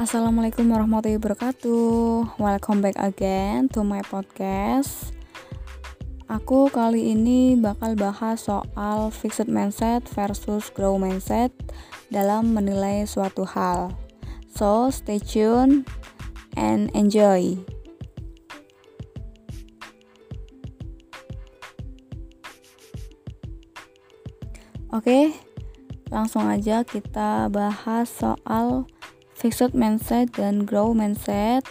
Assalamualaikum warahmatullahi wabarakatuh. Welcome back again to my podcast. Aku kali ini bakal bahas soal fixed mindset versus grow mindset dalam menilai suatu hal. So, stay tune and enjoy. Oke, langsung aja kita bahas soal fixed mindset dan grow mindset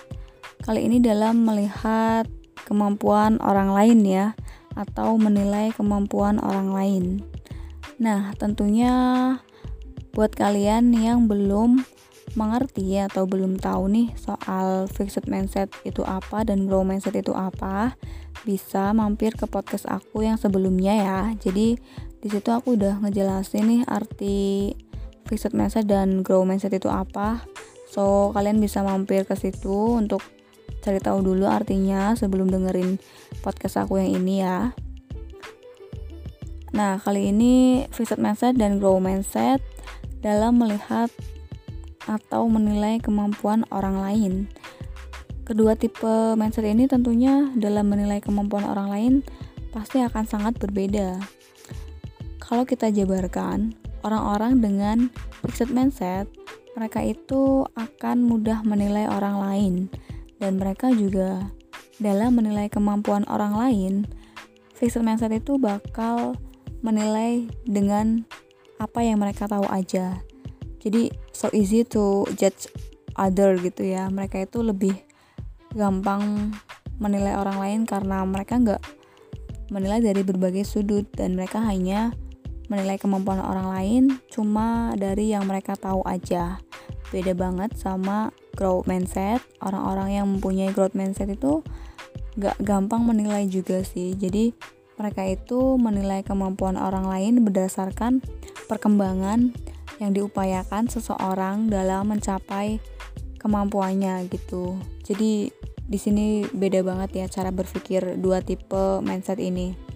kali ini dalam melihat kemampuan orang lain ya atau menilai kemampuan orang lain. Nah, tentunya buat kalian yang belum mengerti atau belum tahu nih soal fixed mindset itu apa dan grow mindset itu apa, bisa mampir ke podcast aku yang sebelumnya ya. Jadi di situ aku udah ngejelasin nih arti fixed mindset dan grow mindset itu apa. So kalian bisa mampir ke situ untuk cari tahu dulu artinya sebelum dengerin podcast aku yang ini ya. Nah kali ini fixed mindset dan grow mindset dalam melihat atau menilai kemampuan orang lain. Kedua tipe mindset ini tentunya dalam menilai kemampuan orang lain pasti akan sangat berbeda. Kalau kita jabarkan orang-orang dengan fixed mindset, mereka itu akan mudah menilai orang lain dan mereka juga dalam menilai kemampuan orang lain, fixed mindset itu bakal menilai dengan apa yang mereka tahu aja. Jadi so easy to judge other gitu ya. Mereka itu lebih gampang menilai orang lain karena mereka nggak menilai dari berbagai sudut dan mereka hanya menilai kemampuan orang lain cuma dari yang mereka tahu aja. Beda banget sama growth mindset. Orang-orang yang mempunyai growth mindset itu gak gampang menilai juga sih. Jadi mereka itu menilai kemampuan orang lain berdasarkan perkembangan yang diupayakan seseorang dalam mencapai kemampuannya gitu. Jadi di sini beda banget ya cara berpikir dua tipe mindset ini.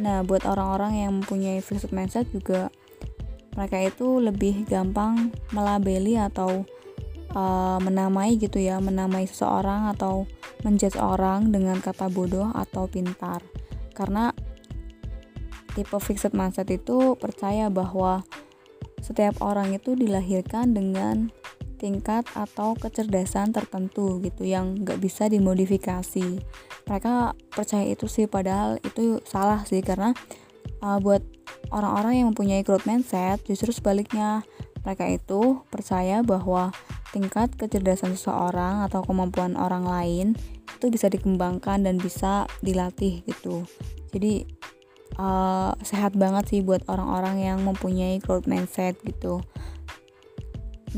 Nah, buat orang-orang yang mempunyai fixed mindset juga mereka itu lebih gampang melabeli atau uh, menamai gitu ya, menamai seseorang atau menjudge orang dengan kata bodoh atau pintar. Karena tipe fixed mindset itu percaya bahwa setiap orang itu dilahirkan dengan tingkat atau kecerdasan tertentu gitu yang nggak bisa dimodifikasi. Mereka percaya itu sih padahal itu salah sih karena uh, buat orang-orang yang mempunyai growth mindset justru sebaliknya. Mereka itu percaya bahwa tingkat kecerdasan seseorang atau kemampuan orang lain itu bisa dikembangkan dan bisa dilatih gitu. Jadi uh, sehat banget sih buat orang-orang yang mempunyai growth mindset gitu.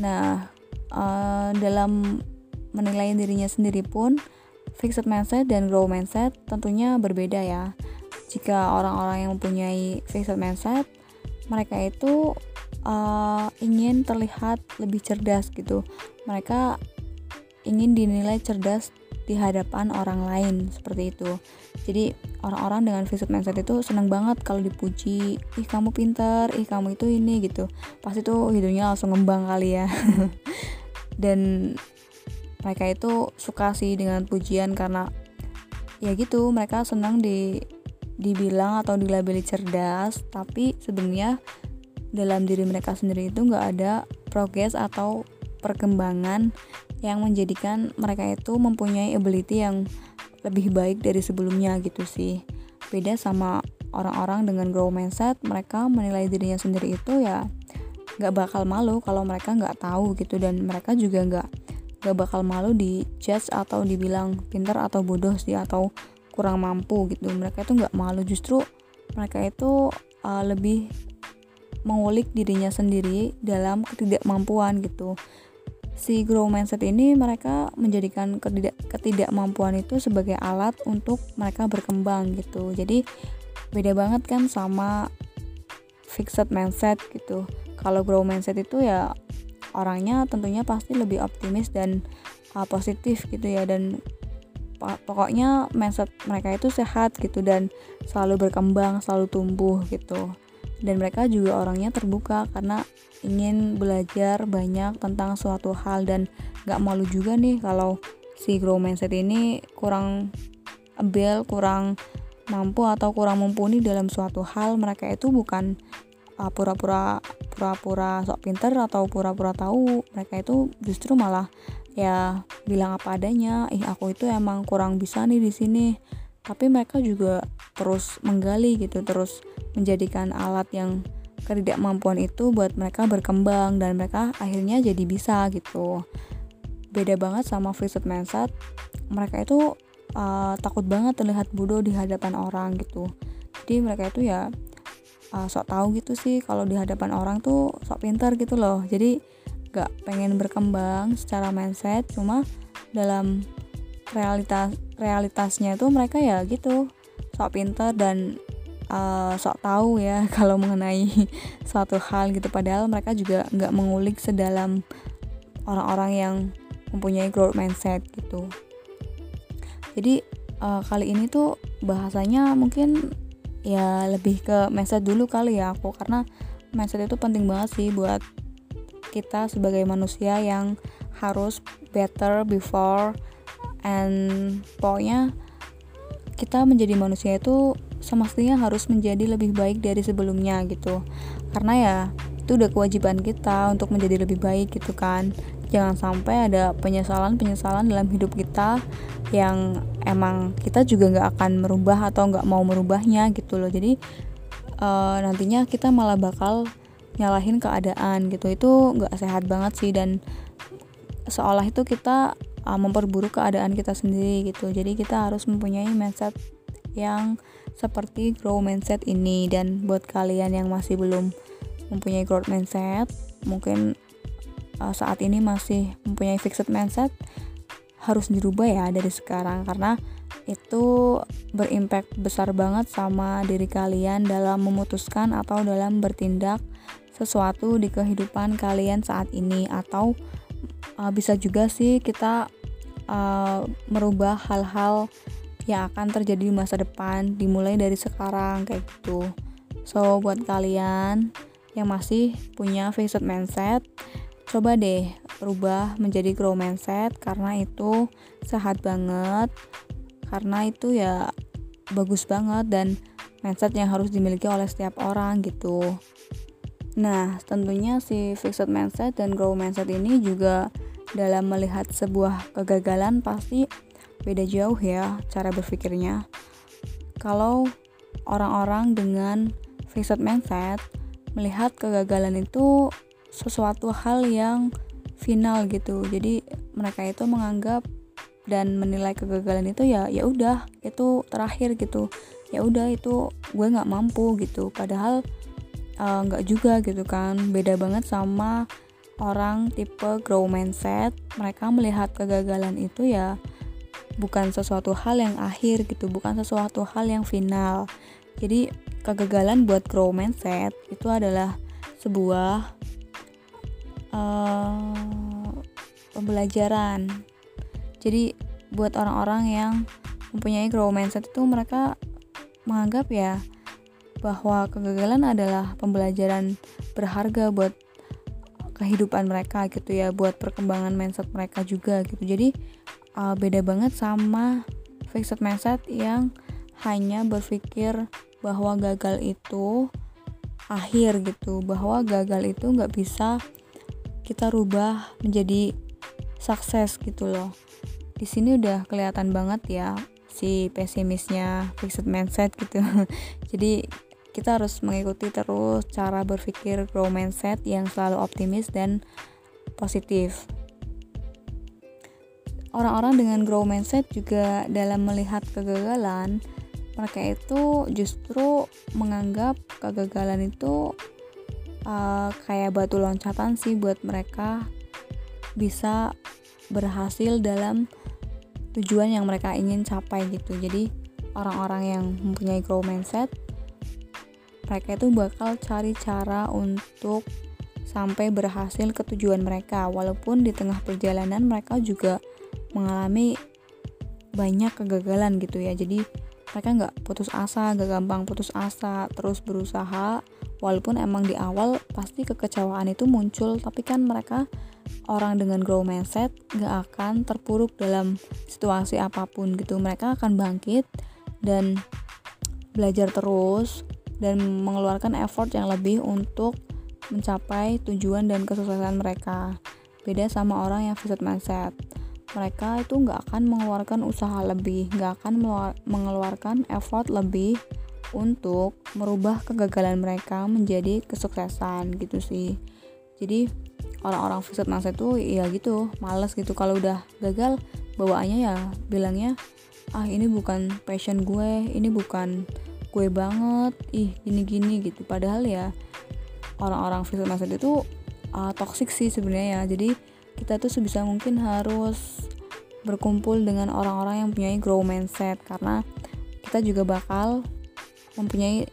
Nah uh, dalam menilai dirinya sendiri pun fixed mindset dan grow mindset tentunya berbeda ya. Jika orang-orang yang mempunyai fixed mindset mereka itu uh, ingin terlihat lebih cerdas gitu. Mereka ingin dinilai cerdas di hadapan orang lain seperti itu. Jadi orang-orang dengan fixed mindset itu senang banget kalau dipuji ih kamu pintar ih kamu itu ini gitu. Pasti tuh hidungnya langsung ngembang kali ya. Dan mereka itu suka sih dengan pujian karena ya gitu mereka senang di dibilang atau dilabeli cerdas tapi sebenarnya dalam diri mereka sendiri itu nggak ada progres atau perkembangan yang menjadikan mereka itu mempunyai ability yang lebih baik dari sebelumnya gitu sih. Beda sama orang-orang dengan grow mindset mereka menilai dirinya sendiri itu ya nggak bakal malu kalau mereka nggak tahu gitu. Dan mereka juga nggak nggak bakal malu di judge atau dibilang pintar atau bodoh sih atau kurang mampu gitu. Mereka itu nggak malu justru mereka itu uh, lebih mengulik dirinya sendiri dalam ketidakmampuan gitu si grow mindset ini mereka menjadikan ketidak ketidakmampuan itu sebagai alat untuk mereka berkembang gitu. Jadi beda banget kan sama fixed mindset gitu. Kalau grow mindset itu ya orangnya tentunya pasti lebih optimis dan uh, positif gitu ya. Dan pokoknya mindset mereka itu sehat gitu dan selalu berkembang selalu tumbuh gitu dan mereka juga orangnya terbuka karena ingin belajar banyak tentang suatu hal. Dan gak malu juga nih kalau si grow mindset ini kurang abel kurang mampu atau kurang mumpuni dalam suatu hal. Mereka itu bukan uh, pura-pura pura-pura sok pinter atau pura-pura tahu. Mereka itu justru malah ya bilang apa adanya ih aku itu emang kurang bisa nih di sini tapi mereka juga terus menggali gitu terus menjadikan alat yang ketidakmampuan itu buat mereka berkembang dan mereka akhirnya jadi bisa gitu. Beda banget sama fixed mindset mereka itu uh, takut banget terlihat bodoh di hadapan orang gitu. Jadi mereka itu ya uh, sok tahu gitu sih kalau di hadapan orang tuh sok pintar gitu loh. Jadi gak pengen berkembang secara mindset cuma dalam realitas realitasnya itu mereka ya gitu sok pinter dan uh, sok tahu ya kalau mengenai suatu hal gitu. Padahal mereka juga nggak mengulik sedalam orang-orang yang mempunyai growth mindset gitu. Jadi uh, kali ini tuh bahasanya mungkin ya lebih ke mindset dulu kali ya aku karena mindset itu penting banget sih buat kita sebagai manusia yang harus better before and pokoknya kita menjadi manusia itu semestinya harus menjadi lebih baik dari sebelumnya gitu. Karena ya itu udah kewajiban kita untuk menjadi lebih baik gitu kan. Jangan sampai ada penyesalan-penyesalan dalam hidup kita yang emang kita juga nggak akan merubah atau nggak mau merubahnya gitu loh. Jadi uh, nantinya kita malah bakal nyalahin keadaan gitu. Itu nggak sehat banget sih dan seolah itu kita uh, memperburuk keadaan kita sendiri gitu. Jadi kita harus mempunyai mindset yang seperti grow mindset ini. Dan buat kalian yang masih belum mempunyai growth mindset mungkin uh, saat ini masih mempunyai fixed mindset harus dirubah ya dari sekarang. Karena itu berimpact besar banget sama diri kalian dalam memutuskan atau dalam bertindak sesuatu di kehidupan kalian saat ini. Atau uh, bisa juga sih kita uh, merubah hal-hal yang akan terjadi di masa depan dimulai dari sekarang kayak gitu. So buat kalian yang masih punya fixed mindset coba deh rubah menjadi grow mindset karena itu sehat banget karena itu ya bagus banget dan mindset yang harus dimiliki oleh setiap orang gitu nah tentunya si fixed mindset dan grow mindset ini juga dalam melihat sebuah kegagalan pasti beda jauh ya cara berpikirnya. Kalau orang-orang dengan fixed mindset melihat kegagalan itu sesuatu hal yang final gitu. Jadi mereka itu menganggap dan menilai kegagalan itu ya ya udah itu terakhir gitu. Ya udah itu gue nggak mampu gitu. Padahal nggak uh, juga gitu kan. Beda banget sama orang tipe grow mindset. Mereka melihat kegagalan itu ya bukan sesuatu hal yang akhir gitu bukan sesuatu hal yang final. Jadi kegagalan buat grow mindset itu adalah sebuah uh, pembelajaran. Jadi buat orang-orang yang mempunyai grow mindset itu mereka menganggap ya bahwa kegagalan adalah pembelajaran berharga buat kehidupan mereka gitu ya buat perkembangan mindset mereka juga gitu. Jadi uh, beda banget sama fixed mindset yang hanya berpikir bahwa gagal itu akhir gitu bahwa gagal itu nggak bisa kita rubah menjadi sukses gitu loh. Di sini udah kelihatan banget ya si pesimisnya fixed mindset gitu jadi kita harus mengikuti terus cara berpikir grow mindset yang selalu optimis dan positif. Orang-orang dengan grow mindset juga dalam melihat kegagalan, mereka itu justru menganggap kegagalan itu uh, kayak batu loncatan sih buat mereka bisa berhasil dalam tujuan yang mereka ingin capai gitu. Jadi orang-orang yang mempunyai grow mindset mereka itu bakal cari cara untuk sampai berhasil ke tujuan mereka. Walaupun di tengah perjalanan mereka juga mengalami banyak kegagalan gitu ya. Jadi mereka nggak putus asa gak gampang putus asa terus berusaha. Walaupun emang di awal pasti kekecewaan itu muncul tapi kan mereka orang dengan grow mindset gak akan terpuruk dalam situasi apa pun gitu. Mereka akan bangkit dan belajar terus dan mengeluarkan effort yang lebih untuk mencapai tujuan dan kesuksesan mereka. Beda sama orang yang visit mindset. Mereka itu nggak akan mengeluarkan usaha lebih nggak akan mengeluarkan effort lebih untuk merubah kegagalan mereka menjadi kesuksesan gitu sih. Jadi orang-orang visit mindset itu ya gitu males gitu. Kalau udah gagal bawaannya ya bilangnya ah ini bukan passion gue ini bukan gue banget ih gini-gini gitu. Padahal ya orang-orang visit mindset itu uh, toxic sih sebenarnya ya. Jadi kita tuh sebisa mungkin harus berkumpul dengan orang-orang yang punya grow mindset. Karena kita juga bakal mempunyai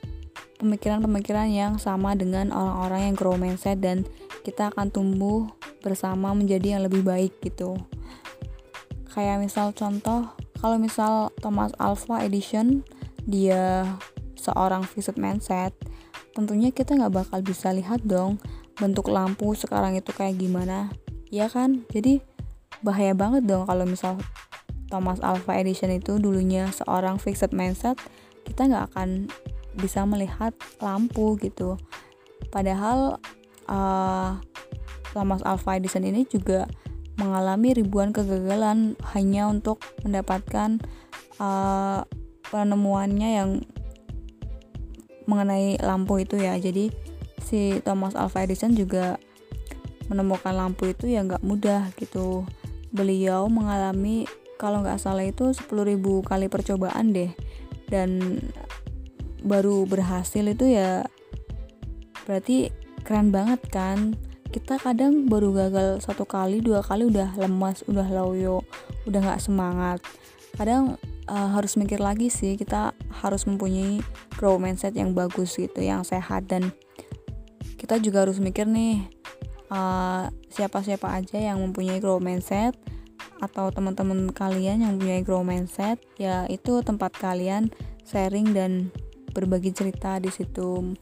pemikiran-pemikiran yang sama dengan orang-orang yang grow mindset dan kita akan tumbuh bersama menjadi yang lebih baik gitu. Kayak misal contoh kalau misal Thomas Alpha Edition dia seorang visit mindset tentunya kita nggak bakal bisa lihat dong bentuk lampu sekarang itu kayak gimana. Ya kan? Jadi bahaya banget dong kalau misal Thomas Alpha Edison itu dulunya seorang fixed mindset kita nggak akan bisa melihat lampu gitu. Padahal uh, Thomas Alpha Edison ini juga mengalami ribuan kegagalan hanya untuk mendapatkan uh, penemuannya yang mengenai lampu itu ya. Jadi si Thomas Alva Edison juga menemukan lampu itu ya nggak mudah gitu. Beliau mengalami kalau nggak salah itu 10.000 kali percobaan deh. Dan baru berhasil itu ya berarti keren banget kan. Kita kadang baru gagal satu kali dua kali udah lemas udah loyo udah nggak semangat. Kadang uh, harus mikir lagi sih kita harus mempunyai grow mindset yang bagus gitu yang sehat. Dan kita juga harus mikir nih uh, siapa-siapa aja yang mempunyai grow mindset atau teman-teman kalian yang mempunyai grow mindset ya itu tempat kalian sharing dan berbagi cerita di situ.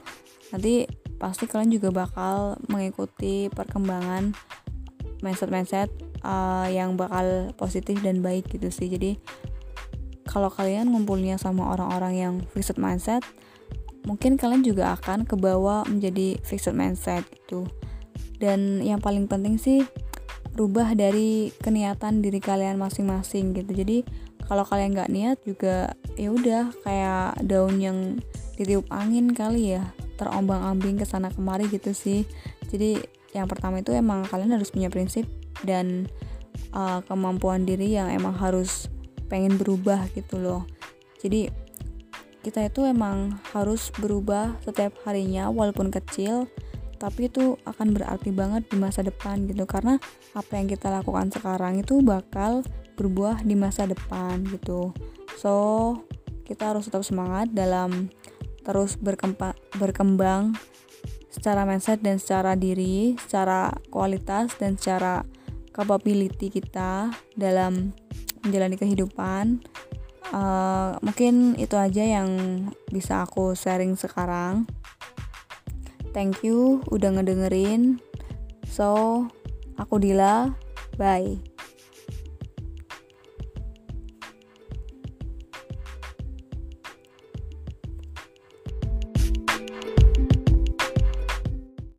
Nanti pasti kalian juga bakal mengikuti perkembangan mindset-mindset uh, yang bakal positif dan baik gitu sih. Jadi kalau kalian ngumpulnya sama orang-orang yang fixed mindset mungkin kalian juga akan kebawa menjadi fixed mindset gitu. Dan yang paling penting sih rubah dari keniatan diri kalian masing-masing gitu. Jadi kalau kalian nggak niat juga ya udah kayak daun yang ditiup angin kali ya terombang-ambing ke sana kemari gitu sih. Jadi yang pertama itu emang kalian harus punya prinsip dan uh, kemampuan diri yang emang harus pengen berubah gitu loh. Jadi kita itu emang harus berubah setiap harinya walaupun kecil tapi itu akan berarti banget di masa depan gitu. Karena apa yang kita lakukan sekarang itu bakal berbuah di masa depan gitu. So kita harus tetap semangat dalam terus berkembang, secara mindset dan secara diri secara kualitas dan secara capability kita dalam menjalani kehidupan uh, mungkin itu aja yang bisa aku sharing sekarang Thank you udah ngedengerin. So, aku Dila. Bye.